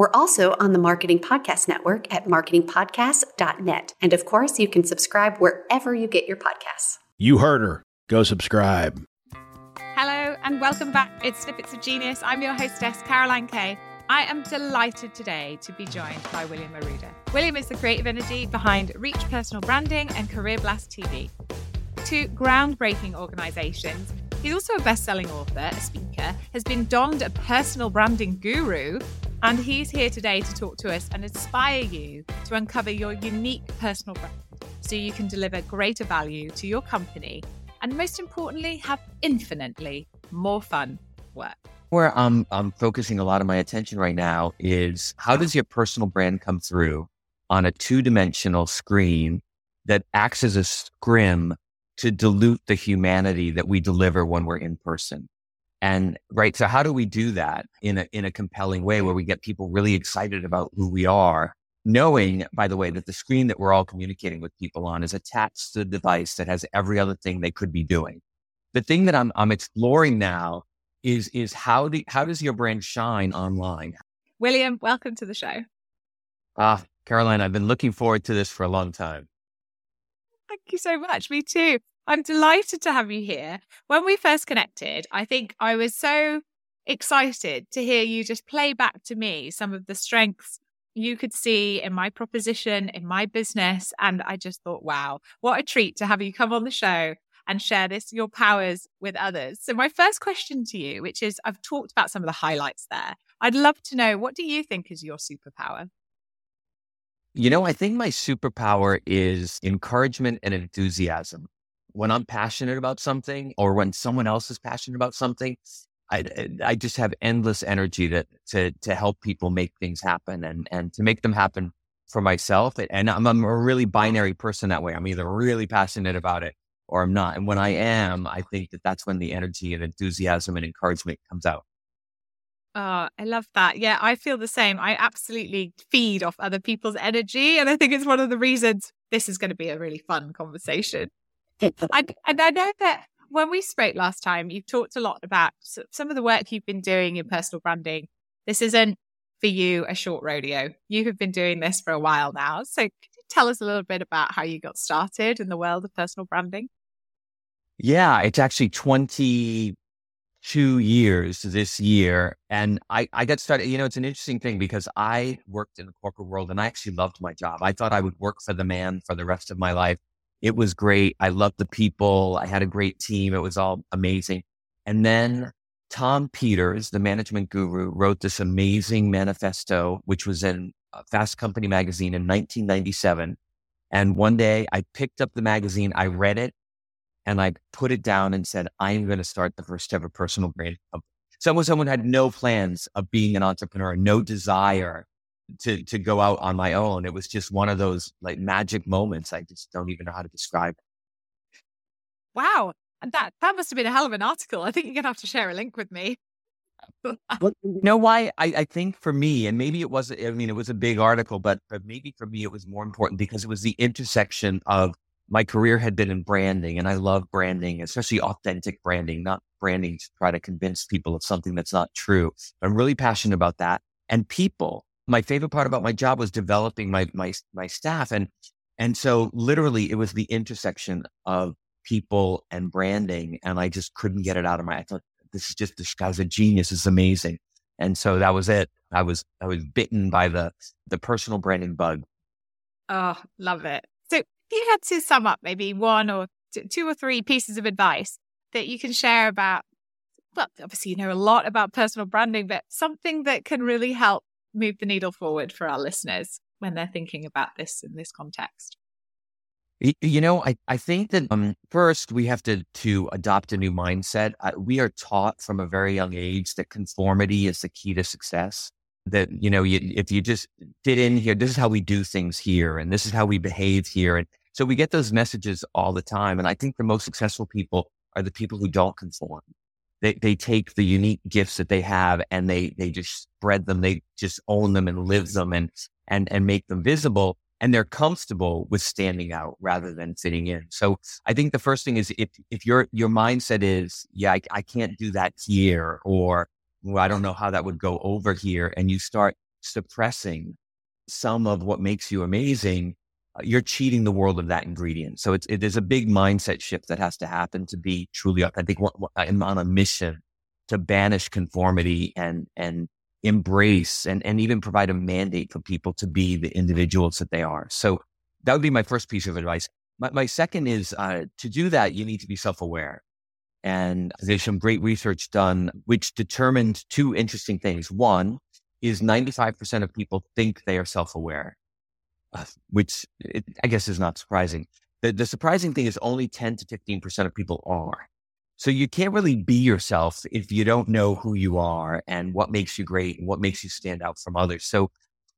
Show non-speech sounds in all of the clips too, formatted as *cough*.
We're also on the Marketing Podcast Network at marketingpodcast.net. And of course, you can subscribe wherever you get your podcasts. You heard her. Go subscribe. Hello and welcome back. It's Snippets of Genius. I'm your hostess, Caroline Kay. I am delighted today to be joined by William Arruda. William is the creative energy behind Reach Personal Branding and Career Blast TV, two groundbreaking organizations. He's also a best selling author, a speaker, has been donned a personal branding guru, and he's here today to talk to us and inspire you to uncover your unique personal brand so you can deliver greater value to your company and, most importantly, have infinitely more fun work where I'm I'm focusing a lot of my attention right now is how does your personal brand come through on a two-dimensional screen that acts as a scrim to dilute the humanity that we deliver when we're in person. And right, so how do we do that in a in a compelling way where we get people really excited about who we are, knowing, by the way, that the screen that we're all communicating with people on is attached to the device that has every other thing they could be doing. The thing that I'm I'm exploring now is is how do how does your brand shine online? William, welcome to the show. Ah, Caroline, I've been looking forward to this for a long time. Thank you so much. Me too. I'm delighted to have you here. When we first connected, I think I was so excited to hear you just play back to me some of the strengths you could see in my proposition, in my business. And I just thought, wow, what a treat to have you come on the show and share this, your powers with others. So, my first question to you, which is I've talked about some of the highlights there. I'd love to know what do you think is your superpower? You know, I think my superpower is encouragement and enthusiasm. When I'm passionate about something or when someone else is passionate about something, I, eh, I just have endless energy to, to, to help people make things happen and, and to make them happen for myself. And I'm, I'm a really binary person that way. I'm either really passionate about it or I'm not. And when I am, I think that that's when the energy and enthusiasm and encouragement comes out. Oh, I love that. Yeah, I feel the same. I absolutely feed off other people's energy. And I think it's one of the reasons this is going to be a really fun conversation. *laughs* and, and I know that when we spoke last time, you've talked a lot about some of the work you've been doing in personal branding. This isn't for you a short rodeo. You have been doing this for a while now. So, could you tell us a little bit about how you got started in the world of personal branding? Yeah, it's actually 22 years this year. And I, I got started, you know, it's an interesting thing because I worked in the corporate world and I actually loved my job. I thought I would work for the man for the rest of my life. It was great. I loved the people. I had a great team. It was all amazing. And then Tom Peters, the management guru, wrote this amazing manifesto, which was in Fast Company magazine in 1997. And one day I picked up the magazine, I read it, and I put it down and said, I am going to start the first ever personal brand company. Someone, someone had no plans of being an entrepreneur, no desire to, to go out on my own. It was just one of those like magic moments. I just don't even know how to describe. Wow. And that, that must have been a hell of an article. I think you're going to have to share a link with me. *laughs* but you know why? I, I think for me, and maybe it was, I mean, it was a big article, but, but maybe for me, it was more important because it was the intersection of my career had been in branding and I love branding, especially authentic branding, not branding to try to convince people of something that's not true. I'm really passionate about that. And people, my favorite part about my job was developing my, my, my staff. And, and so literally it was the intersection of people and branding. And I just couldn't get it out of my, I thought this is just, this guy's a genius. It's amazing. And so that was it. I was, I was bitten by the, the personal branding bug. Oh, love it so if you had to sum up maybe one or two or three pieces of advice that you can share about, well, obviously, you know a lot about personal branding, but something that can really help move the needle forward for our listeners when they're thinking about this in this context? You know, I, I think that um, first we have to to adopt a new mindset. We are taught from a very young age that conformity is the key to success. That you know, you, if you just fit in here, this is how we do things here, and this is how we behave here, and so we get those messages all the time. And I think the most successful people are the people who don't conform. They they take the unique gifts that they have and they they just spread them. They just own them and live them and and and make them visible and they're comfortable with standing out rather than fitting in. So I think the first thing is if if your your mindset is, yeah, I, I can't do that here, or well, I don't know how that would go over here, and you start suppressing some of what makes you amazing, you're cheating the world of that ingredient. So it's it, there's a big mindset shift that has to happen to be truly I authentic. I'm on a mission to banish conformity and and embrace and, and even provide a mandate for people to be the individuals that they are. So that would be my first piece of advice. My, my second is uh, to do that, you need to be self aware. And there's some great research done which determined two interesting things. One is 95% of people think they are self aware, uh, which it, I guess is not surprising. The, the surprising thing is only 10 to 15% of people are. So you can't really be yourself if you don't know who you are and what makes you great and what makes you stand out from others. So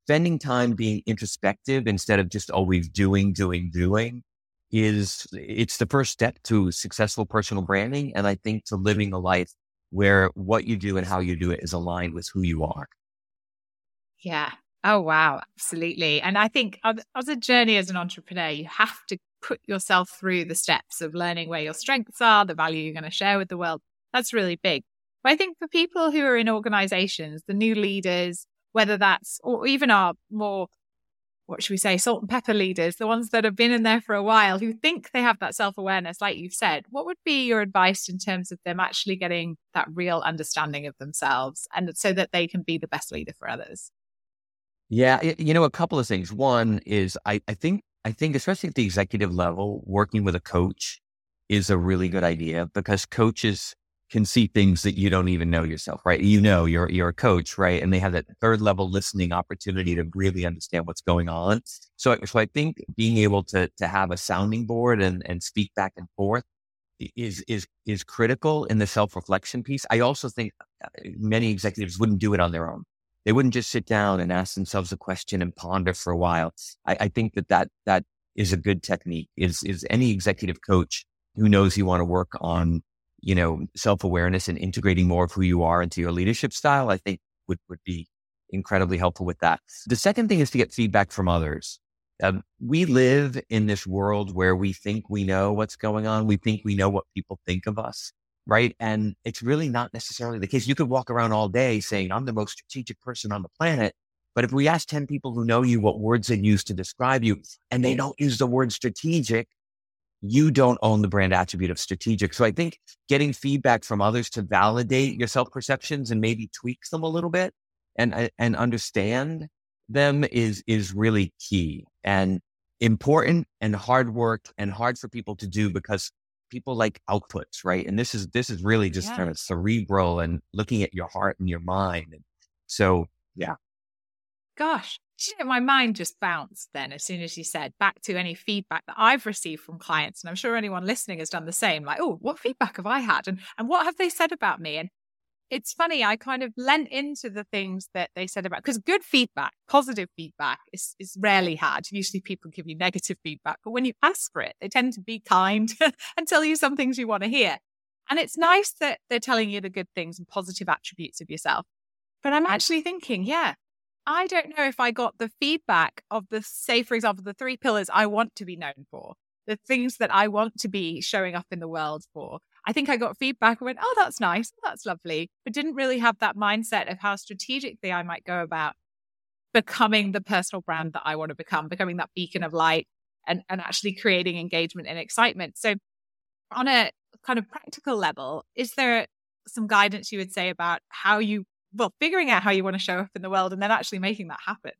spending time being introspective instead of just always doing, doing, doing is it's the first step to successful personal branding. And I think to living a life where what you do and how you do it is aligned with who you are. Yeah. Oh, wow. Absolutely. And I think as a journey as an entrepreneur, you have to put yourself through the steps of learning where your strengths are, the value you're going to share with the world. That's really big. But I think for people who are in organizations, the new leaders, whether that's, or even our more, what should we say, salt and pepper leaders, the ones that have been in there for a while who think they have that self awareness, like you've said, what would be your advice in terms of them actually getting that real understanding of themselves and so that they can be the best leader for others? Yeah, you know, a couple of things. One is I, I think I think, especially at the executive level, working with a coach is a really good idea because coaches can see things that you don't even know yourself, right? You know, you're, you're a coach, right? And they have that third level listening opportunity to really understand what's going on. So, so I think being able to, to have a sounding board and, and speak back and forth is, is, is critical in the self reflection piece. I also think uh, many executives wouldn't do it on their own they wouldn't just sit down and ask themselves a question and ponder for a while. I, I think that, that that is a good technique. Is is any executive coach who knows you want to work on, you know, self awareness and integrating more of who you are into your leadership style. I think would would be incredibly helpful with that. The second thing is to get feedback from others. Um, we live in this world where we think we know what's going on. We think we know what people think of us right? And it's really not necessarily the case. You could walk around all day saying, I'm the most strategic person on the planet. But if we ask 10 people who know you what words they use to describe you, and they don't use the word strategic, you don't own the brand attribute of strategic. So I think getting feedback from others to validate your self perceptions and maybe tweak them a little bit and, uh, and understand them is, is really key and important and hard work and hard for people to do because people like outputs, right? And this is this is really just yeah. kind of cerebral and looking at your heart and your mind. And so, yeah. Gosh, my mind just bounced then as soon as you said back to any feedback that I've received from clients. And I'm sure anyone listening has done the same. Like, oh, what feedback have I had? And and what have they said about me? And it's funny, I kind of lent into the things that they said about because good feedback, positive feedback is, is rarely had. Usually people give you negative feedback, but when you ask for it, they tend to be kind *laughs* and tell you some things you want to hear. And it's nice that they're telling you the good things and positive attributes of yourself. But I'm actually thinking, yeah, I don't know if I got the feedback of the, say, for example, the three pillars I want to be known for, the things that I want to be showing up in the world for. I think I got feedback and went, oh, that's nice. That's lovely. But didn't really have that mindset of how strategically I might go about becoming the personal brand that I want to become, becoming that beacon of light and, and actually creating engagement and excitement. So, on a kind of practical level, is there some guidance you would say about how you, well, figuring out how you want to show up in the world and then actually making that happen?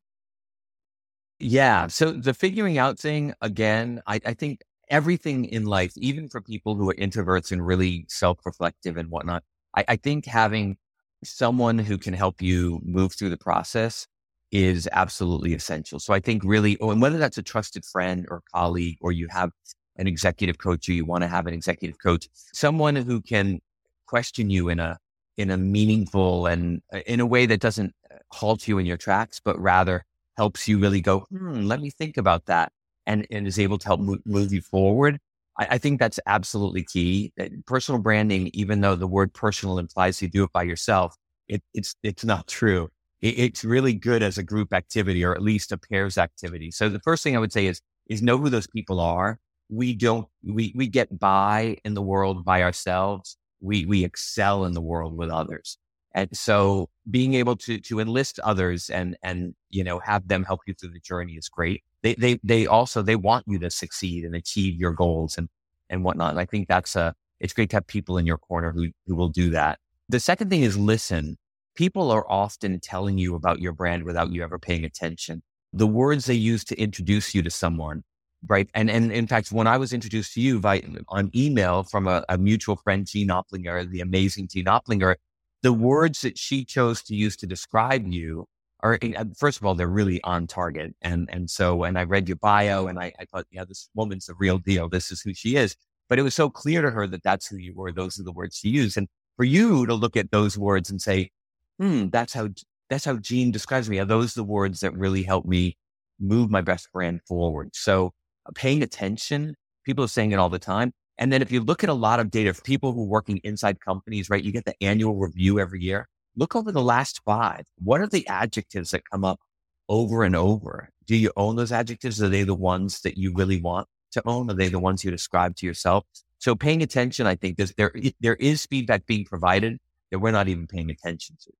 Yeah. So the figuring out thing, again, I, I think everything in life, even for people who are introverts and really self reflective and whatnot, I, I think having someone who can help you move through the process is absolutely essential. So I think really, oh, and whether that's a trusted friend or colleague, or you have an executive coach or you want to have an executive coach, someone who can question you in a in a meaningful and uh, in a way that doesn't uh, halt you in your tracks, but rather helps you really go, hmm, let me think about that and, and is able to help move, move you forward. I, I, think that's absolutely key. Eh, personal branding, even though the word personal implies you do it by yourself, it, it's, it's not true. It, it's really good as a group activity or at least a pairs activity. So the first thing I would say is, is know who those people are. We don't, we, we get by in the world by ourselves we we excel in the world with others. And so being able to to enlist others and and you know have them help you through the journey is great. They they they also they want you to succeed and achieve your goals and and whatnot. And I think that's a it's great to have people in your corner who who will do that. The second thing is listen. People are often telling you about your brand without you ever paying attention. The words they use to introduce you to someone right? And and in fact, when I was introduced to you by on email from a, a mutual friend, Gene Oplinger, the amazing Gene Oplinger, the words that she chose to use to describe you are eh, first of all, they're really on target. And and so and I read your bio and I, I thought, yeah, this woman's the real deal. This is who she is. But it was so clear to her that that's who you were. Those are the words she used. And for you to look at those words and say, hmm, that's how that's how Jean describes me. Are those the words that really help me move my best brand forward? So paying attention. People are saying it all the time. And then if you look at a lot of data for people who are working inside companies, right, you get the annual review every year. Look over the last five. What are the adjectives that come up over and over? Do you own those adjectives? Are they the ones that you really want to own? Are they the ones you describe to yourself? So paying attention, I think there, there is feedback being provided that we're not even paying attention to.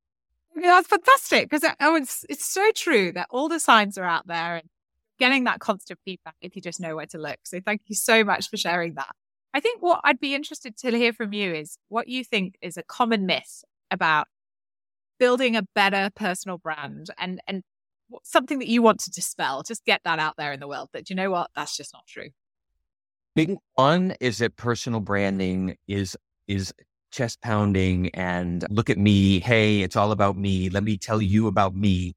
Yeah, that's fantastic because uh, oh, it's it's so true that all the signs are out there and getting that constant feedback if you just know where to look. So thank you so much for sharing that. I think what I'd be interested to hear from you is what you think is a common myth about building a better personal brand and and something that you want to dispel. Just get that out there in the world that you know what that's just not true. Big one is that personal branding is is chest pounding and look at me. Hey, it's all about me. Let me tell you about me.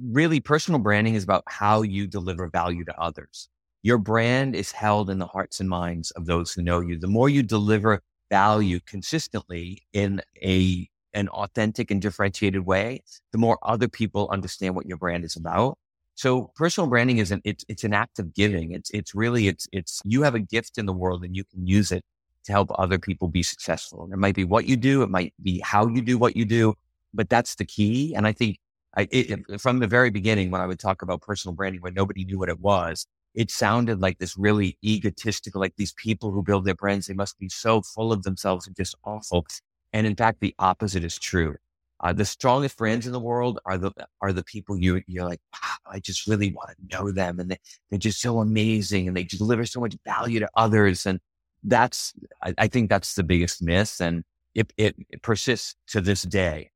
Really, personal branding is about how you deliver value to others. Your brand is held in the hearts and minds of those who know you. The more you deliver value consistently in a an authentic and differentiated way, the more other people understand what your brand is about. So personal branding isn't it's it's an act of giving. It's it's really it's it's you have a gift in the world and you can use it to help other people be successful. It might be what you do, it might be how you do what you do, but that's the key. And I think I, it, from the very beginning, when I would talk about personal branding, when nobody knew what it was, it sounded like this really egotistical, like these people who build their brands, they must be so full of themselves and just awful. And in fact, the opposite is true. Uh, the strongest brands in the world are the are the people you you're like, wow, I just really want to know them, and they, they're just so amazing, and they deliver so much value to others, and that's I, I think that's the biggest myth, and it, it, it persists to this day.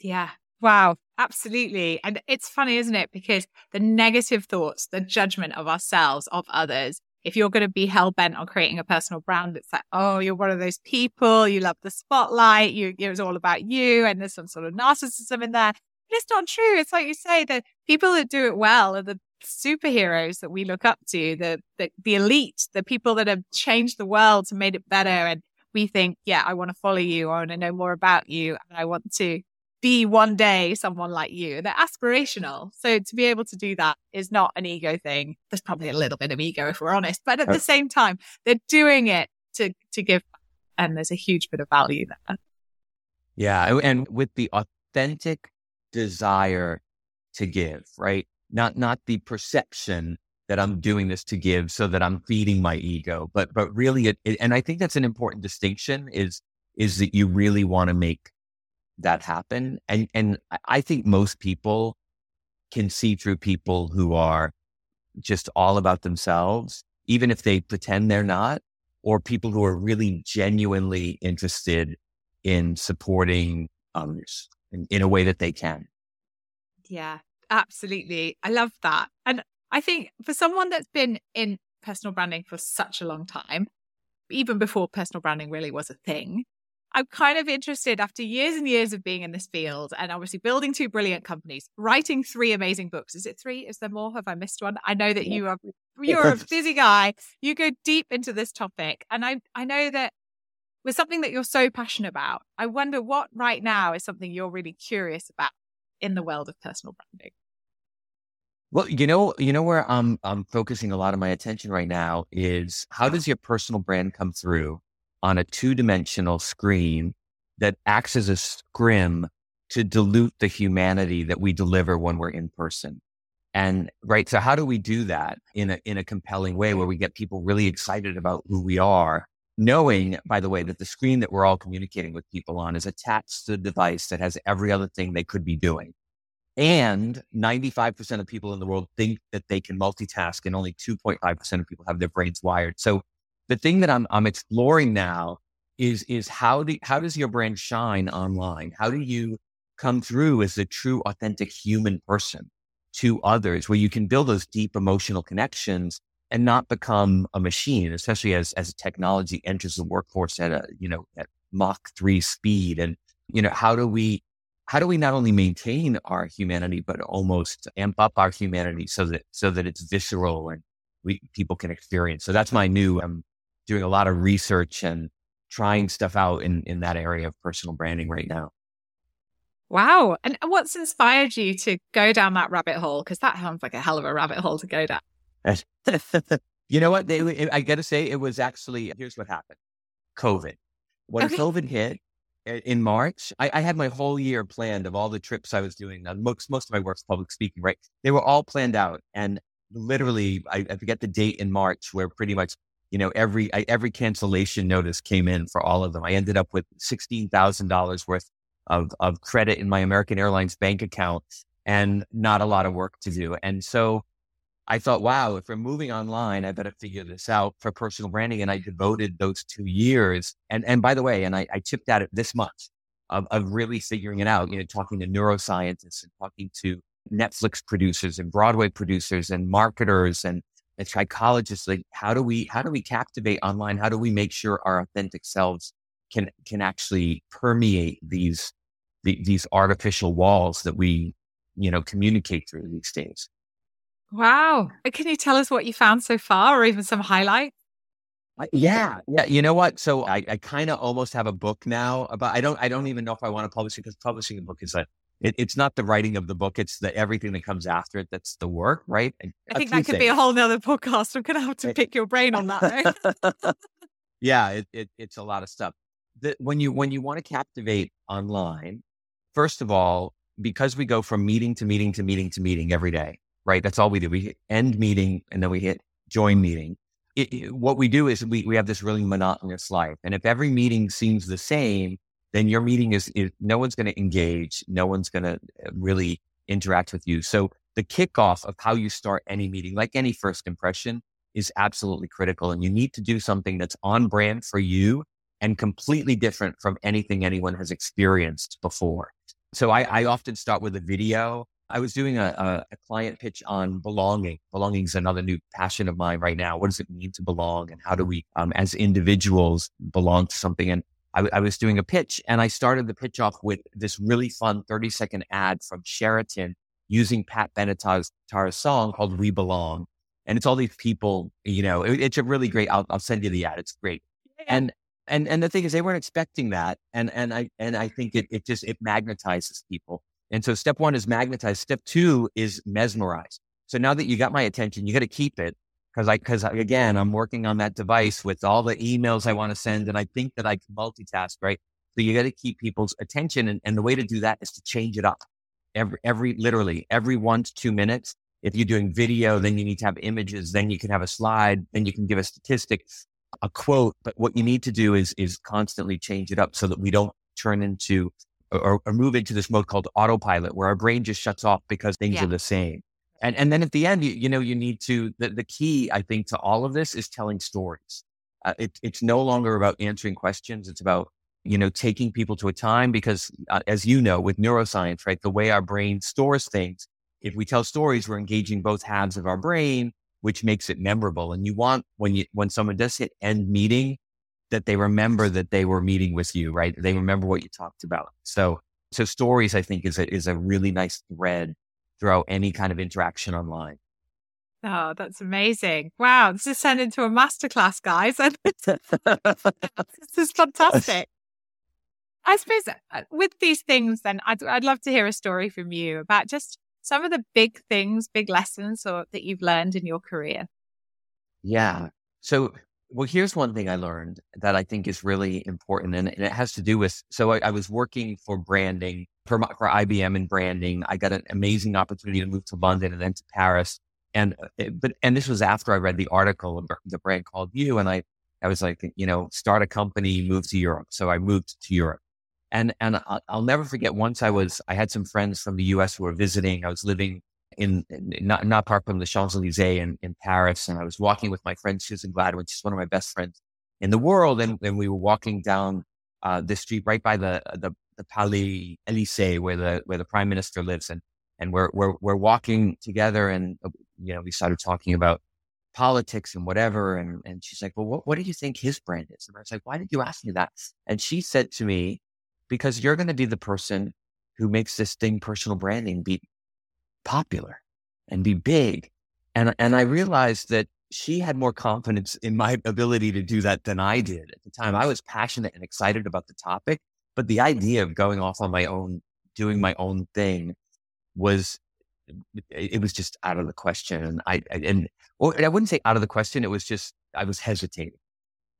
Yeah. Wow, absolutely. And it's funny, isn't it? Because the negative thoughts, the judgment of ourselves, of others, if you're going to be hell bent on creating a personal brand, it's like, oh, you're one of those people, you love the spotlight, you, it's all about you, and there's some sort of narcissism in there. But it's not true. It's like you say, the people that do it well are the superheroes that we look up to, the, the, the elite, the people that have changed the world and made it better. And we think, yeah, I want to follow you. I want to know more about you. And I want to be one day someone like you. They're aspirational. So to be able to do that is not an ego thing. There's probably a little bit of ego if we're honest, but at the same time, they're doing it to, to give. And there's a huge bit of value there. Yeah. And with the authentic desire to give, right? not not the perception that I'm doing this to give so that I'm feeding my ego, but but really it, it and I think that's an important distinction is is that you really want to make that happen. And and I think most people can see through people who are just all about themselves, even if they pretend they're not, or people who are really genuinely interested in supporting others in, in a way that they can. Yeah, Absolutely. I love that. And I think for someone that's been in personal branding for such a long time, even before personal branding really was a thing, I'm kind of interested after years and years of being in this field and obviously building two brilliant companies, writing three amazing books. Is it three? Is there more? Have I missed one? I know that you are you're a busy guy. You go deep into this topic. And I I know that with something that you're so passionate about, I wonder what right now is something you're really curious about in the world of personal branding. Well, you know, you know where I'm I'm focusing a lot of my attention right now is how does your personal brand come through on a two-dimensional screen that acts as a scrim to dilute the humanity that we deliver when we're in person. And right, so how do we do that in a in a compelling way where we get people really excited about who we are, knowing, by the way, that the screen that we're all communicating with people on is attached to the device that has every other thing they could be doing. And 95% of people in the world think that they can multitask, and only 2.5% of people have their brains wired. So the thing that I'm, I'm exploring now is, is how, do, how does your brand shine online? How do you come through as a true, authentic human person to others where you can build those deep emotional connections and not become a machine, especially as, as technology enters the workforce at a, you know, at Mach 3 speed. And, you know, how do we how do we not only maintain our humanity but almost amp up our humanity so that so that it's visceral and we people can experience so that's my new i'm doing a lot of research and trying stuff out in in that area of personal branding right now wow and what's inspired you to go down that rabbit hole because that sounds like a hell of a rabbit hole to go down *laughs* you know what they, i gotta say it was actually here's what happened covid when okay. covid hit in March. I, I, had my whole year planned of all the trips I was doing. Uh, most most of my work's public speaking, right? They were all planned out, and literally, I, I forget the date in March where pretty much you know every I, every cancellation notice came in for all of them. I ended up with sixteen thousand dollars worth of of credit in my American Airlines bank account, and not a lot of work to do. And so I thought, wow, if we're moving online, I better figure this out for personal branding. And I devoted those two years. And and by the way, and I, I tipped at it this month of, of really figuring it out, you know, talking to neuroscientists and talking to Netflix producers and Broadway producers and marketers and, and psychologists. Like how do we how do we captivate online? How do we make sure our authentic selves can can actually permeate these the, these artificial walls that we, you know, communicate through these days? Wow. Can you tell us what you found so far or even some highlights? Uh, yeah, yeah. You know what? So I, I kind of almost have a book now about. I don't. I don't even know if I want to publish it because publishing a book is a. It, it's not the writing of the book; it's the everything that comes after it that's the work, right? I think that could things. be a whole nother podcast. I'm going to have to eh, pick your brain on that. *laughs* yeah, it, it, it's a lot of stuff. The, when you when you want to captivate online, first of all, because we go from meeting to meeting to meeting to meeting every day, right? That's all we do. We end meeting and then we hit join meeting. It, it, what we do is we, we have this really monotonous life. And if every meeting seems the same, then your meeting is, is no one's going to engage. No one's going to uh, really interact with you. So the kickoff of how you start any meeting, like any first impression is absolutely critical. And you need to do something that's on brand for you and completely different from anything anyone has experienced before. So I, I often start with a video I was doing a, a, a, client pitch on belonging. Belonging is another new passion of mine right now. What does it mean to belong? And how do we, um, as individuals, belong to something? And I, I, was doing a pitch and I started the pitch off with this really fun 30 second ad from Sheraton using Pat Benatar's song called We Belong. And it's all these people, you know, it, it's a really great, I'll, I'll send you the ad. It's great. And and and the thing is they weren't expecting that and and i and i think it, it just it magnetizes people and so step one is magnetize. Step two is mesmerize. So now that you got my attention, you got to keep it because I, because again, I'm working on that device with all the emails I want to send and I think that I can multitask, right? So you got to keep people's attention. And, and the way to do that is to change it up every, every, literally every one to two minutes. If you're doing video, then you need to have images. Then you can have a slide. Then you can give a statistic, a quote. But what you need to do is, is constantly change it up so that we don't turn into or, or, move into this mode called autopilot where our brain just shuts off because things yeah. are the same. And, and then at the end, you, you know, you need to, the, the key, I think, to all of this is telling stories. Uh, it, it's no longer about answering questions. It's about, you know, taking people to a time because, uh, as you know, with neuroscience, right, the way our brain stores things if we tell stories, we're engaging both halves of our brain, which makes it memorable. And you want when you when someone does hit end meeting, that they remember that they were meeting with you, right? They remember what you talked about. So so stories, I think, is a is a really nice thread throughout any kind of interaction online. Oh, that's amazing. Wow. This is turned into a masterclass, guys. *laughs* this is *laughs* fantastic. I suppose uh, with these things, then I'd, I'd love to hear a story from you about just some of the big things, big lessons or, that you've learned in your career. Yeah. So, well, here's one thing I learned that I think is really important, and, and it has to do with. So, I, I was working for branding for, for IBM and branding. I got an amazing opportunity to move to London and then to Paris. And uh, but and this was after I read the article the brand called you, and I I was like, you know, start a company, move to Europe. So I moved to Europe. And, and I'll never forget once I was, I had some friends from the US who were visiting. I was living in, in not, not far from the Champs Elysees in, in Paris. And I was walking with my friend Susan Gladwin. She's one of my best friends in the world. And, and we were walking down uh, the street right by the, the, the Palais Elysee where the, where the prime minister lives. And, and we're, we're, we're walking together and, uh, you know, we started talking about politics and whatever. And, and she's like, well, what, what do you think his brand is? And I was like, why did you ask me that? And she said to me, because you're going to be the person who makes this thing personal branding be popular and be big. And, and I realized that she had more confidence in my ability to do that than I did at the time. I was passionate and excited about the topic, but the idea of going off on my own, doing my own thing was, it was just out of the question. And I, and or I wouldn't say out of the question. It was just, I was hesitating.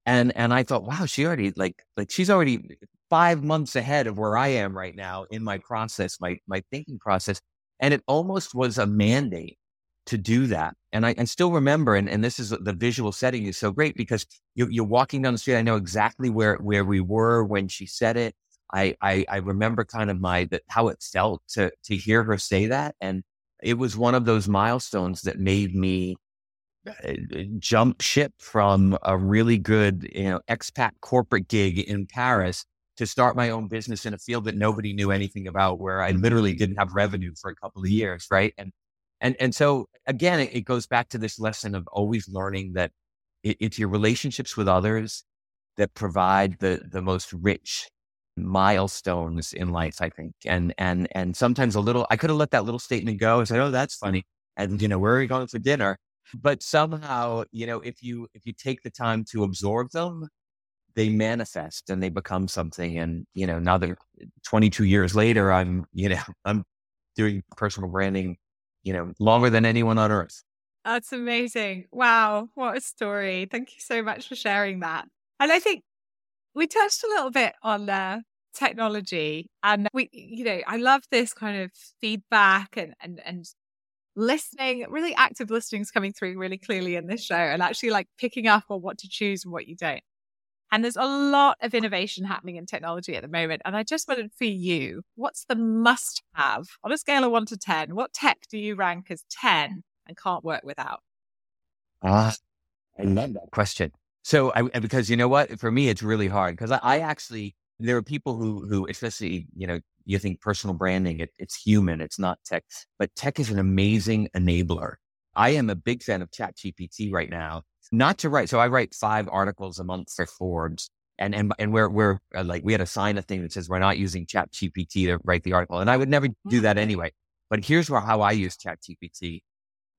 And, and I thought, wow, she already like, like she's already five months ahead of where I am right now in my process, my, my thinking process. And it almost was a mandate to do that. And I, I still remember, and, and this is the visual setting is so great because you're, you're walking down the street. I know exactly where, where we were when she said it. I, I, I remember kind of my, that how it felt to, to hear her say that. And it was one of those milestones that made me uh, jump ship from a really good, you know, expat corporate gig in Paris to start my own business in a field that nobody knew anything about, where I literally didn't have revenue for a couple of years, right? And and and so again, it, it goes back to this lesson of always learning that it, it's your relationships with others that provide the the most rich milestones in life, I think. And and and sometimes a little, I could have let that little statement go and said, "Oh, that's funny," and you know, where are we going for dinner? But somehow, you know, if you if you take the time to absorb them, they manifest and they become something. And, you know, now that eh, 22 years later, I'm, you know, *laughs* I'm doing personal branding, you know, longer than anyone on earth. That's amazing. Wow. What a story. Thank you so much for sharing that. And I think we touched a little bit on uh, technology and we, you know, I love this kind of feedback and, and, and listening, really active listening is coming through really clearly in this show and actually like picking up on what to choose and what you don't. And there's a lot of innovation happening in technology at the moment. And I just wanted for you, what's the must have on a scale of one to 10? What tech do you rank as 10 and can't work without? Ah, uh, I love that question. So, I, because you know what, for me, it's really hard because I, I, actually, there are people who, who, especially, you know, you think personal branding, it, it's human, it's not tech, but tech is an amazing enabler. I am a big fan of ChatGPT right now not to write. So I write five articles a month for Forbes. And, and, and we're, we're uh, like, we had to sign a thing that says we're not using ChatGPT to write the article. And I would never do that anyway. But here's where, how I use ChatGPT.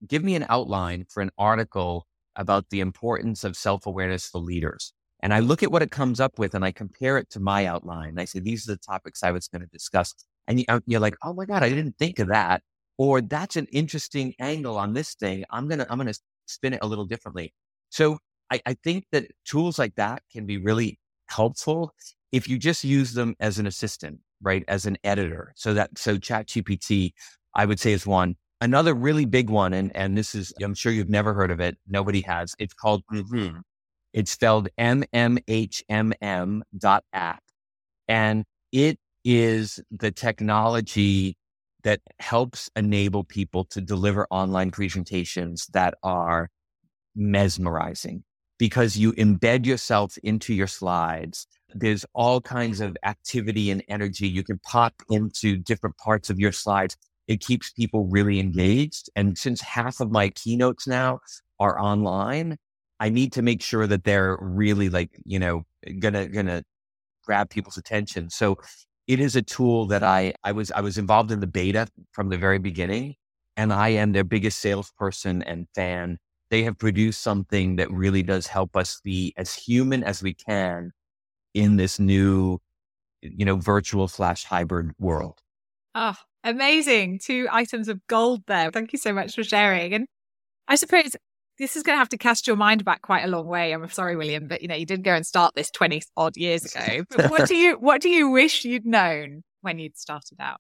Give me an outline for an article about the importance of self-awareness for leaders. And I look at what it comes up with and I compare it to my outline. I say, these are the topics I was going to discuss. And uh, you're like, oh my God, I didn't think of that. Or that's an interesting angle on this thing. I'm going to, I'm going to spin it a little differently. So I, I think that tools like that can be really helpful if you just use them as an assistant, right? As an editor. So that, so ChatGPT, I would say is one. Another really big one, and, and this is, I'm sure you've never heard of it. Nobody has. It's called, mm-hmm. it's spelled MMHMM dot app. And it is the technology that helps enable people to deliver online presentations that are mesmerizing because you embed yourself into your slides. There's all kinds of activity and energy. You can pop into different parts of your slides it keeps people really engaged. And since half of my keynotes now are online, I need to make sure that they're really like, you know, gonna, gonna grab people's attention. So it is a tool that I, I was, I was involved in the beta from the very beginning and I am their biggest salesperson and fan. They have produced something that really does help us be as human as we can in this new, you know, virtual slash hybrid world. Oh, amazing. Two items of gold there. Thank you so much for sharing. And I suppose this is going to have to cast your mind back quite a long way. I'm sorry, William, but you know, you did go and start this 20 odd years ago. *laughs* But what do you, what do you wish you'd known when you'd started out?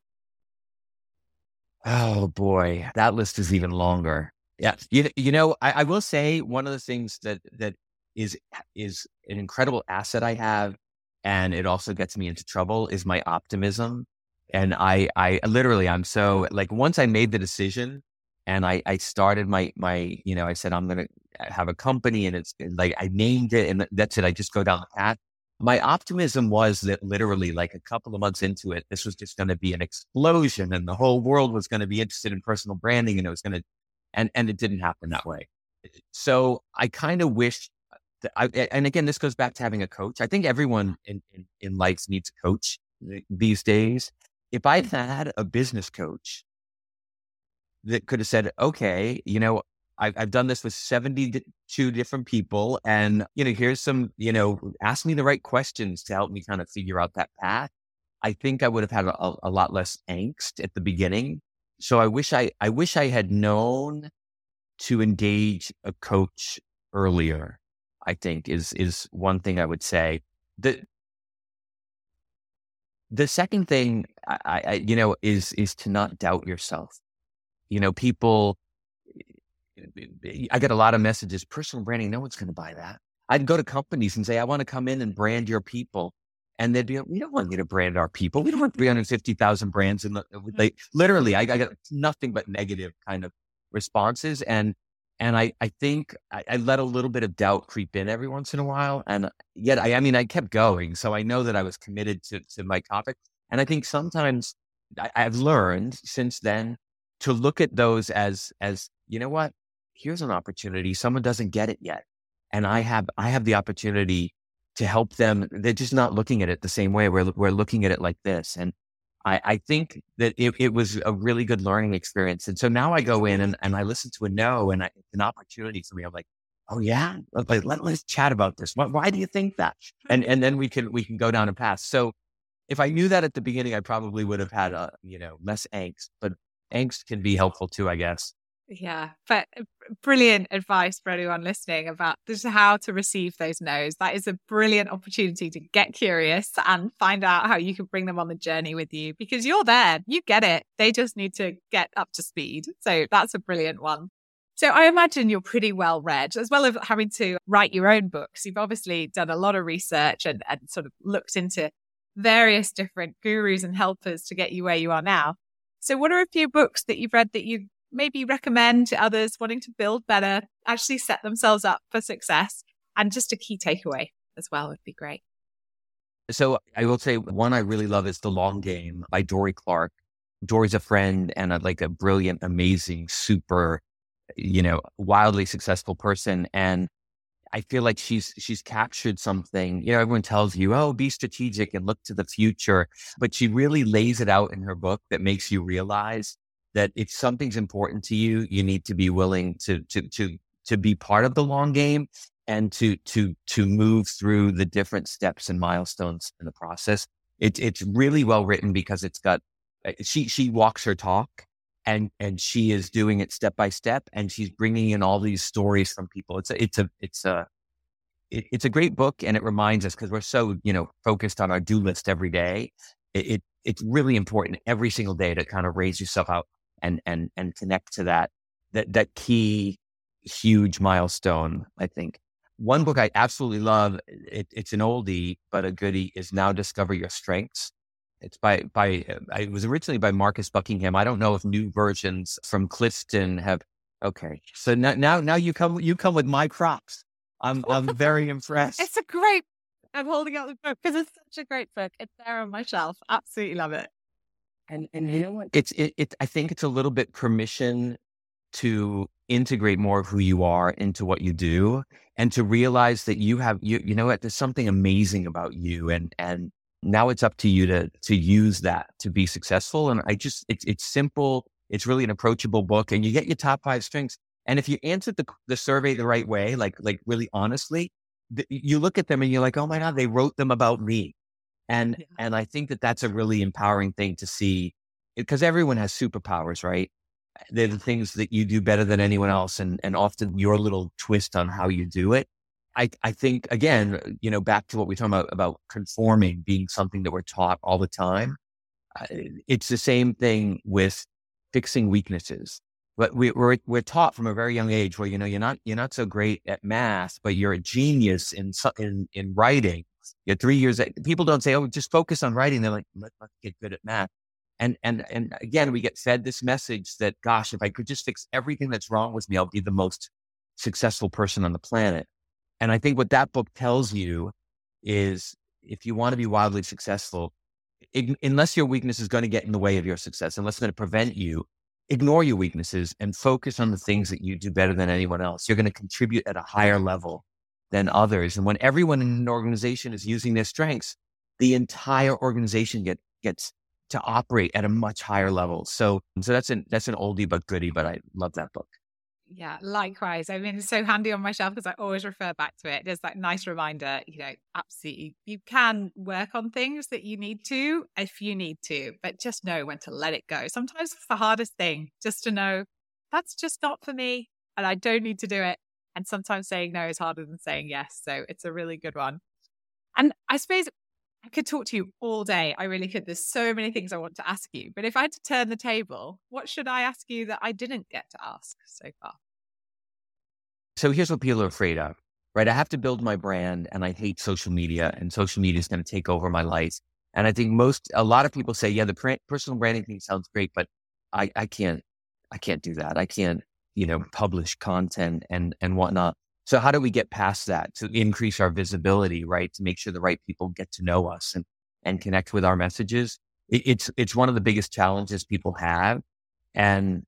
Oh boy, that list is even longer. Yeah. You, you know, I, I will say one of the things that, that is, is an incredible asset I have and it also gets me into trouble is my optimism. And I, I literally, I'm so like, once I made the decision and I, I started my, my, you know, I said, I'm going to uh, have a company and it's like, I named it and that's it. I just go down the path. My optimism was that literally like a couple of months into it, this was just going to be an explosion and the whole world was going to be interested in personal branding and it was going to, and, and it didn't happen that way. So I kind of wish that I, and again, this goes back to having a coach. I think everyone in, in, in life needs a coach eh, these days. If I'd mm. had a business coach that could have said, okay, you know, I've, I've done this with 72 different people and, you know, here's some, you know, ask me the right questions to help me kind of figure out that path. I think I would have had a, a lot less angst at the beginning. So I wish I, I wish I had known to engage a coach earlier I think is is one thing I would say. The the second thing I, I you know is is to not doubt yourself. You know, people eh, I get a lot of messages, personal branding, no one's going to buy that. I'd go to companies and say, I want to come in and brand your people. And they'd be, like, we don't want you to brand our people. We don't want 350,000 brands. And like, uh, mm. literally, I, I got nothing but negative kind of responses. And and I, I think I, I, let a little bit of doubt creep in every once in a while. And uh, yet, I, I mean, I kept going. So I know that I was committed to, to my topic. And I think sometimes I, I've learned since then to look at those as, as, you know what? Here's an opportunity. Someone doesn't get it yet. And I have, I have the opportunity to help them. They're just not looking at it the same way. We're, we're looking at it like this. And I, I think that it, it, was a really good learning experience. And so now I go in and, and I listen to a no and I, it's an opportunity for me. I'm like, oh yeah, let, let, us chat about this. Why, why do you think that? And and then we can we can go down a path. So if I knew that at the beginning, I probably would have had a you know less angst. But angst can be helpful too, I guess. Yeah, but brilliant advice for anyone listening about just how to receive those no's. That is a brilliant opportunity to get curious and find out how you can bring them on the journey with you because you're there, you get it. They just need to get up to speed. So that's a brilliant one. So I imagine you're pretty well read, as well as having to write your own books. You've obviously done a lot of research and, and sort of looked into various different gurus and helpers to get you where you are now. So what are a few books that you've read that you maybe recommend to others wanting to build better, actually set themselves up for success? And just a key takeaway as well would be great. So I will say one I really love is The Long Game by Dorie Clark. Dorie's a friend and a, like a brilliant, amazing, super, you know, wildly successful person. And I feel like she's she's captured something. You know, everyone tells you, "Oh, be strategic and look to the future," but she really lays it out in her book that makes you realize that if something's important to you, you need to be willing to to to to be part of the long game and to to to move through the different steps and milestones in the process. It, it's really well written because it's got uh, she she walks her talk and and she is doing it step by step and she's bringing in all these stories from people. It's a it's a it's a it, it's a great book and it reminds us because we're so you know focused on our do list every day. It, it it's really important every single day to kind of raise yourself out and and and connect to that that that key huge milestone. I think one book I absolutely love. It, it's an oldie but a goodie. Is now discover your strengths. It's by by uh, it was originally by Marcus Buckingham. I don't know if new versions from Clifton have. Okay, so now now now you come you come with my props. I'm I'm very *laughs* impressed. It's a great. I'm holding out the book because it's such a great book. It's there on my shelf. Absolutely love it. And and you know what? It's it, it I think it's a little bit permission to integrate more of who you are into what you do and to realize that you have you you know what? There's something amazing about you and and now it's up to you to to use that to be successful. And i just it's it's simple it's really an approachable book and you get your top five strengths. And if you answered the the survey the right way like like really honestly the, you look at them and you're like oh my god they wrote them about me and yeah. and i think that that's a really empowering thing to see because everyone has superpowers right they're the things that you do better than anyone else and and often your little twist on how you do it I, I think again, you know, back to what we talked about about conforming being something that we're taught all the time. It's the same thing with fixing weaknesses. But we, we're we're taught from a very young age where you know you're not you're not so great at math, but you're a genius in in in writing. You're three years. Eh, people don't say, "Oh, just focus on writing." They're like, Let, "Let's get good at math." And and and again, we get fed this message that, "Gosh, if I could just fix everything that's wrong with me, I'll be the most successful person on the planet." And I think what that book tells you is if you want to be wildly successful, unless your weakness is going to get in the way of your success, unless it's going to prevent you, ignore your weaknesses and focus on the things that you do better than anyone else. You're going to contribute at a higher level than others. And when everyone in an organization is using their strengths, the entire organization get, gets to operate at a much higher level. So, so that's an, that's an oldie but goodie, but I love that book. Yeah, likewise. I mean, it's so handy on my shelf because I always refer back to it. There's that nice reminder, you know, absolutely. You can work on things that you need to if you need to, but just know when to let it go. Sometimes it's the hardest thing just to know that's just not for me and I don't need to do it. And sometimes saying no is harder than saying yes. So it's a really good one. And I suppose I could talk to you all day. I really could. There's so many things I want to ask you. But if I had to turn the table, what should I ask you that I didn't get to ask so far? So here's what people are afraid of, right? I have to build my brand and I hate social media and social media is going to take over my life. And I think most, a lot of people say, yeah, the personal branding thing sounds great, but I, I can't, I can't do that. I can't, you know, publish content and, and whatnot. So how do we get past that to increase our visibility, right? To make sure the right people get to know us and, and connect with our messages. It, it's, it's one of the biggest challenges people have. And,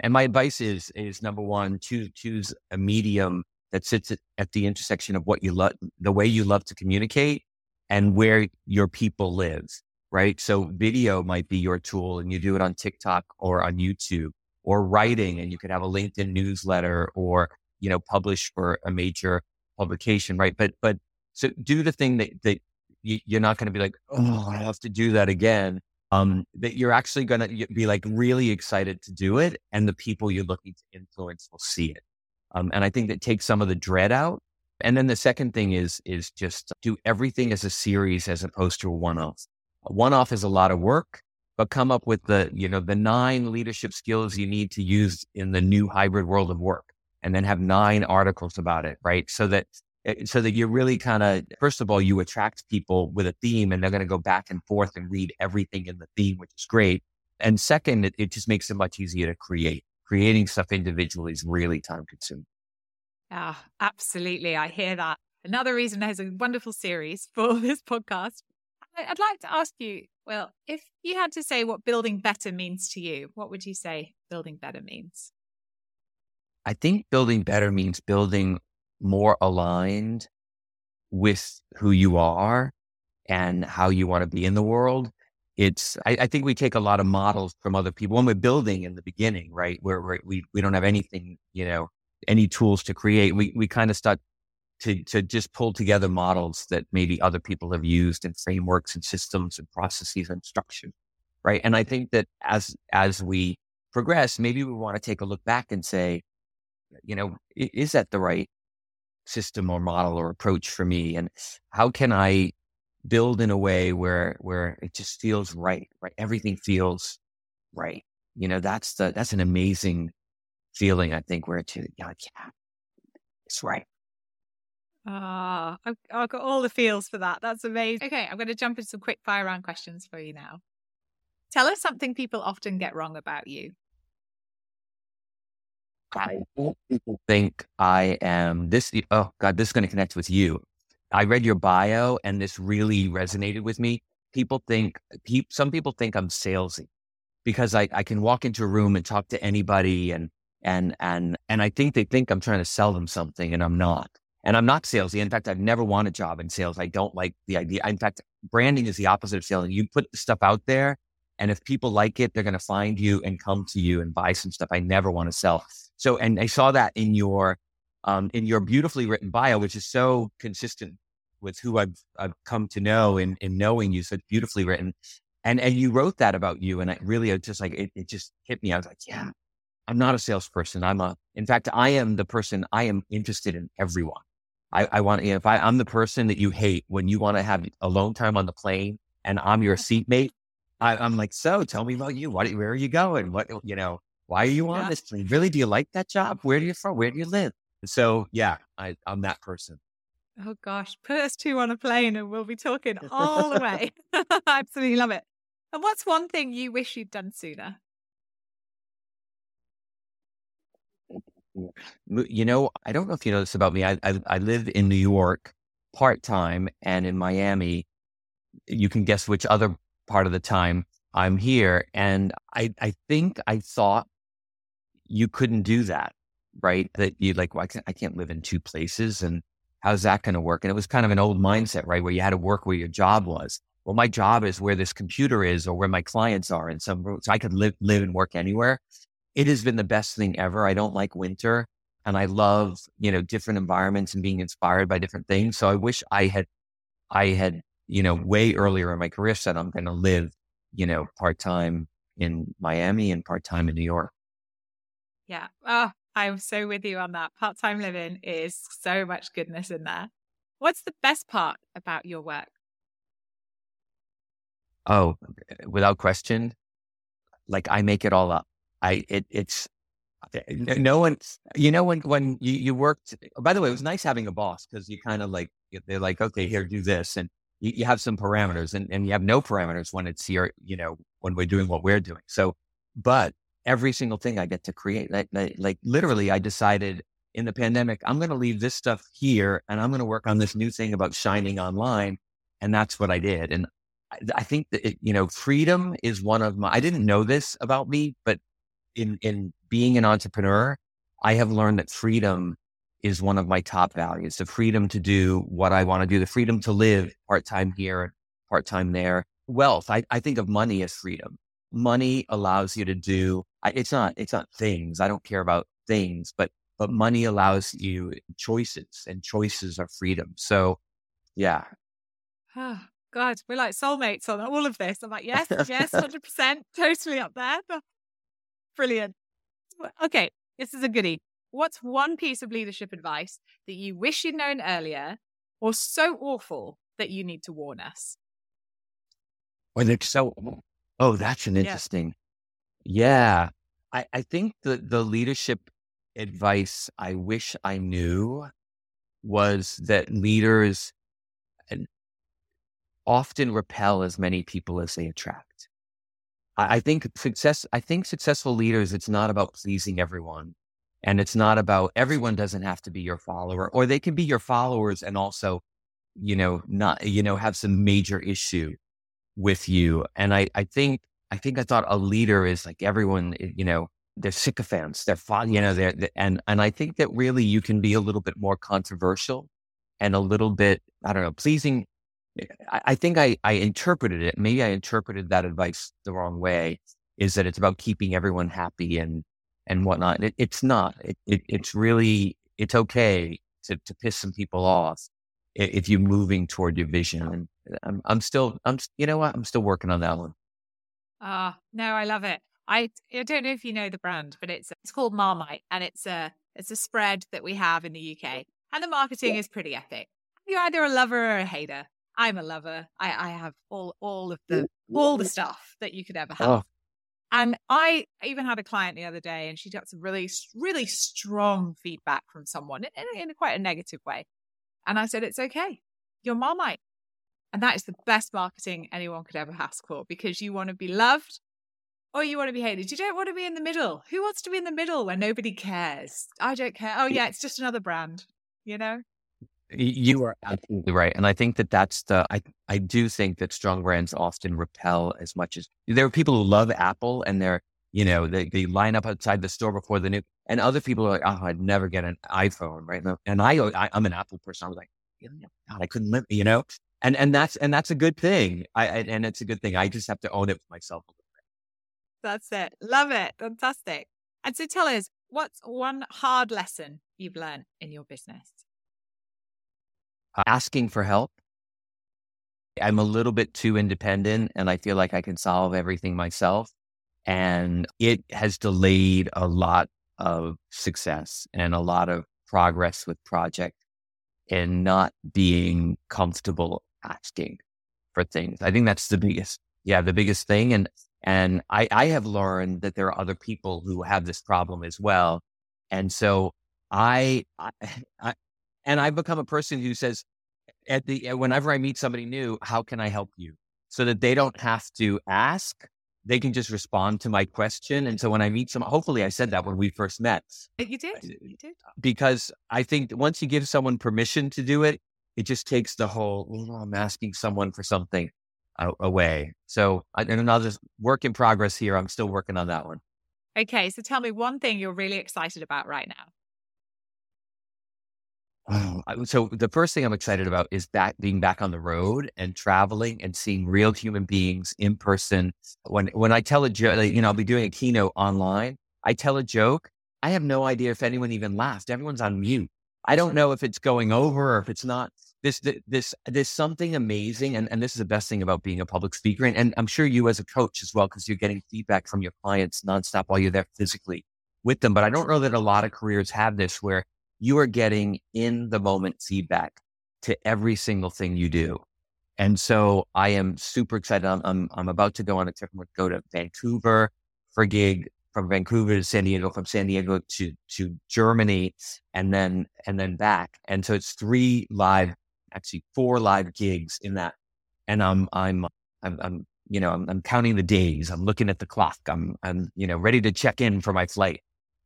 and my advice is, is number one, choose, choose a medium that sits at, at the intersection of what you love, the way you love to communicate and where your people live, right? So video might be your tool and you do it on TikTok or on YouTube or writing and you could have a LinkedIn newsletter or you know, publish for a major publication, right? But, but so do the thing that, that you're not going to be like, oh, I have to do that again. Um, that you're actually going to be like really excited to do it, and the people you're looking to influence will see it. Um, and I think that takes some of the dread out. And then the second thing is is just do everything as a series as opposed to a one off. A one off is a lot of work, but come up with the you know the nine leadership skills you need to use in the new hybrid world of work and then have nine articles about it, right? So that eh, so that you're really kind of first of all you attract people with a theme and they're going to go back and forth and read everything in the theme which is great. And second it, it just makes it much easier to create. Creating stuff individually is really time consuming. Yeah absolutely. I hear that. Another reason there's a wonderful series for *laughs* this podcast i'd like to ask you well if you had to say what building better means to you what would you say building better means I think building better means building more aligned with who you are and how you want to be in the world. It's, I, I, think we take a lot of models from other people when we're building in the beginning, right? Where, where we, we don't have anything, you know, any tools to create. We, we kind of start to, to just pull together models that maybe other people have used and frameworks and systems and processes and structures. Right. And I think that as, as we progress, maybe we want to take a look back and say, you know, is that the right system or model or approach for me? And how can I build in a way where, where it just feels right, right? Everything feels right. You know, that's the, that's an amazing feeling, I think, where it's like, yeah, it's right. Ah, I've, I've got all the feels for that. That's amazing. Okay, I'm going to jump into some quick fire round questions for you now. Tell us something people often get wrong about you. I people think I am this. Oh God, this is going to connect with you. I read your bio and this really resonated with me. People think, some people think I'm salesy, because I, I can walk into a room and talk to anybody and and and and I think they think I'm trying to sell them something and I'm not. And I'm not salesy. In fact, I've never wanted a job in sales. I don't like the idea. In fact, branding is the opposite of selling. You put stuff out there, and if people like it, they're going to find you and come to you and buy some stuff. I never want to sell. So, and I saw that in your um, in your beautifully written bio, which is so consistent with who I've I've come to know in in knowing you. So beautifully written, and and you wrote that about you, and I really it just like it, it just hit me. I was like, yeah, I'm not a salesperson. I'm a. In fact, I am the person. I am interested in everyone. I, I want, you know, if I, I'm the person that you hate when you want to have alone time on the plane and I'm your *laughs* seatmate, I, am like, so tell me about you. What, where are you going? What, you know, why are you on yeah. this plane? Really? Do you like that job? Where are you from? Where do you live? So yeah, I, I'm that person. Oh gosh, put us two on a plane and we'll be talking all the *laughs* way. *laughs* I absolutely love it. And what's one thing you wish you'd done sooner? You know, I don't know if you know this about me. I I, I live in New York part time, and in Miami, you can guess which other part of the time I'm here. And I I think I thought you couldn't do that, right? That you like, well, I can't, I can't live in two places, and how's that going to work? And it was kind of an old mindset, right, where you had to work where your job was. Well, my job is where this computer is, or where my clients are, and some so I could live live and work anywhere it has been the best thing ever. I don't like winter and I love, you know, different environments and being inspired by different things. So I wish I had, I had, you know, way earlier in my career said I'm going to live, you know, part time in Miami and part time in New York. Yeah. Oh, I'm so with you on that. Part time living is so much goodness in there. What's the best part about your work? Oh, without question, like I make it all up. I it, it's eh, no one you know when when you, you worked by the way it was nice having a boss because you kind of like they're like okay here do this and you, you, have some parameters and, and you have no parameters when it's here you know when we're doing what we're doing. So but every single thing i get to create like, like, like literally i decided in the pandemic i'm going to leave this stuff here and i'm going to work on this new thing about shining online and that's what i did and I, I think that it, you know freedom is one of my i didn't know this about me but in in being an entrepreneur, I have learned that freedom is one of my top values. The freedom to do what I want to do, the freedom to live part time here, part time there. Wealth. I, I think of money as freedom. Money allows you to do. It's not. It's not things. I don't care about things, but but money allows you choices, and choices are freedom. So, yeah. Oh, God, we're like soulmates on all of this. I'm like, yes, yes, *laughs* hundred percent, totally up there. Brilliant. Okay, this is a goodie. What's one piece of leadership advice that you wish you'd known earlier or so awful that you need to warn us? Well, it's so, oh, that's an interesting. Yeah. yeah. I, I think the, the leadership advice I wish I knew was that leaders often repel as many people as they attract. I think success, I think successful leaders, it's not about pleasing everyone. And it's not about everyone doesn't have to be your follower, or they can be your followers and also, you know, not, you know, have some major issue with you. And I, I think, I think I thought a leader is like everyone, eh, you know, they're sycophants, they're, you know, they're, and, and I think that really you can be a little bit more controversial and a little bit, I don't know, pleasing I, I think I, I interpreted it. Maybe I interpreted that advice the wrong way. Is that it's about keeping everyone happy and and whatnot. It, it's not. It, it, it's really it's okay to to piss some people off if you're moving toward your vision. And I'm I'm still I'm you know what I'm still working on that one. Ah, uh, no, I love it. I I don't know if you know the brand, but it's it's called Marmite, and it's a it's a spread that we have in the UK, and the marketing is pretty epic. You're either a lover or a hater. I'm a lover. I, I have all all of the all the stuff that you could ever have. Oh. And I even had a client the other day, and she got some really, really strong feedback from someone in, in, in quite a negative way. And I said, "It's okay. You're Marmite, and that is the best marketing anyone could ever ask for because you want to be loved or you want to be hated. You don't want to be in the middle. Who wants to be in the middle where nobody cares? I don't care. Oh yeah, it's just another brand, you know." You are absolutely right, and I think that that's the. I I do think that strong brands often repel as much as there are people who love Apple and they're you know they they line up outside the store before the new, and other people are like, oh, I'd never get an iPhone, right? And I, I am an Apple person. I was like, oh God, I couldn't live, you know, and and that's and that's a good thing. I and it's a good thing. I just have to own it myself a little bit. That's it. Love it. Fantastic. And so tell us, what's one hard lesson you've learned in your business? Uh, asking for help. I'm a little bit too independent and I feel like I can solve everything myself. And it has delayed a lot of success and a lot of progress with project and not being comfortable asking for things. I think that's the biggest, yeah, the biggest thing. And, and I, I have learned that there are other people who have this problem as well. And so I, I, *laughs* I and I've become a person who says, at the eh, whenever I meet somebody new, how can I help you? So that they don't have to ask, they can just respond to my question. And so when I meet someone, hopefully I said that when we first met. Uh, you did. You did. Because I think once you give someone permission to do it, it just takes the whole, oh, I'm asking someone for something away. So just work in progress here. I'm still working on that one. Okay. So tell me one thing you're really excited about right now. So the first thing I'm excited about is back being back on the road and traveling and seeing real human beings in person. When when I tell a joke, you know, I'll be doing a keynote online. I tell a joke. I have no idea if anyone even laughed. Everyone's on mute. I don't know if it's going over or if it's not. This this there's something amazing, and, and this is the best thing about being a public speaker, and, and I'm sure you as a coach as well, because you're getting feedback from your clients nonstop while you're there physically with them. But I don't know that a lot of careers have this where you are getting in the moment feedback to every single thing you do. And so I am super excited. I'm, I'm, I'm about to go on a trip. I'm going to go to Vancouver for a gig from Vancouver to San Diego, from San Diego to, to Germany and then, and then back. And so it's three live, actually four live gigs in that. And I'm, I'm, I'm, I'm you know, I'm, I'm counting the days. I'm looking at the clock. I'm, I'm, you know, ready to check in for my flight,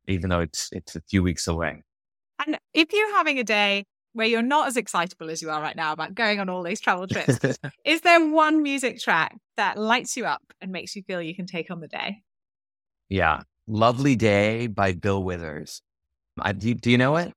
even though it's, it's a few weeks away. If you're having a day where you're not as excitable as you are right now about going on all these travel trips, *laughs* is there one music track that lights you up and makes you feel you can take on the day? Yeah. Lovely Day by Bill Withers. I, do, do you know it?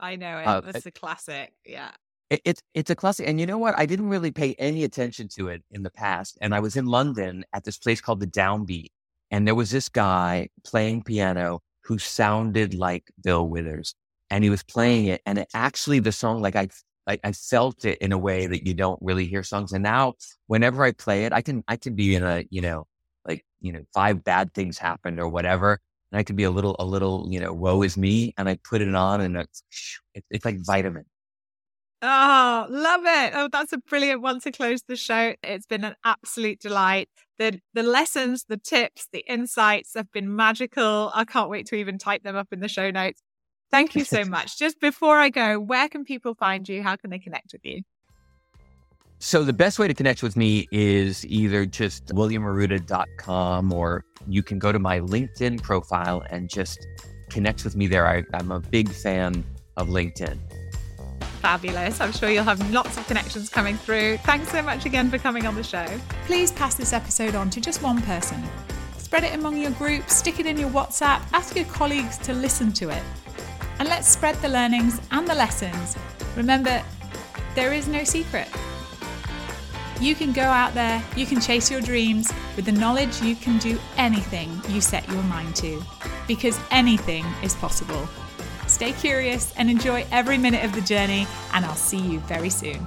I know it. Uh, That's a classic. Yeah. It, it's it's a classic, and you know what? I didn't really pay any attention to it in the past. And I was in London at this place called the Downbeat, and there was this guy playing piano who sounded like Bill Withers and he was playing it and it actually the song like I, I I felt it in a way that you don't really hear songs. And now whenever I play it, I can I can be in a you know like you know five bad things happened or whatever, and I can be a little a little you know woe is me, and I put it on and it's it's like vitamin. Oh, love it. Oh, that's a brilliant one to close the show. It's been an absolute delight. The the lessons, the tips, the insights have been magical. I can't wait to even type them up in the show notes. Thank you so *laughs* much. Just before I go, where can people find you? How can they connect with you? So the best way to connect with me is either just williamarruda.com or you can go to my LinkedIn profile and just connect with me there. I, I'm a big fan of LinkedIn. Fabulous. I'm sure you'll have lots of connections coming through. Thanks so much again for coming on the show. Please pass this episode on to just one person. Spread it among your group, stick it in your WhatsApp, ask your colleagues to listen to it and let's spread the learnings and the lessons. Remember, there is no secret. You can go out there, you can chase your dreams. With the knowledge, you can do anything you set your mind to, because anything is possible. Stay curious and enjoy every minute of the journey, and I'll see you very soon.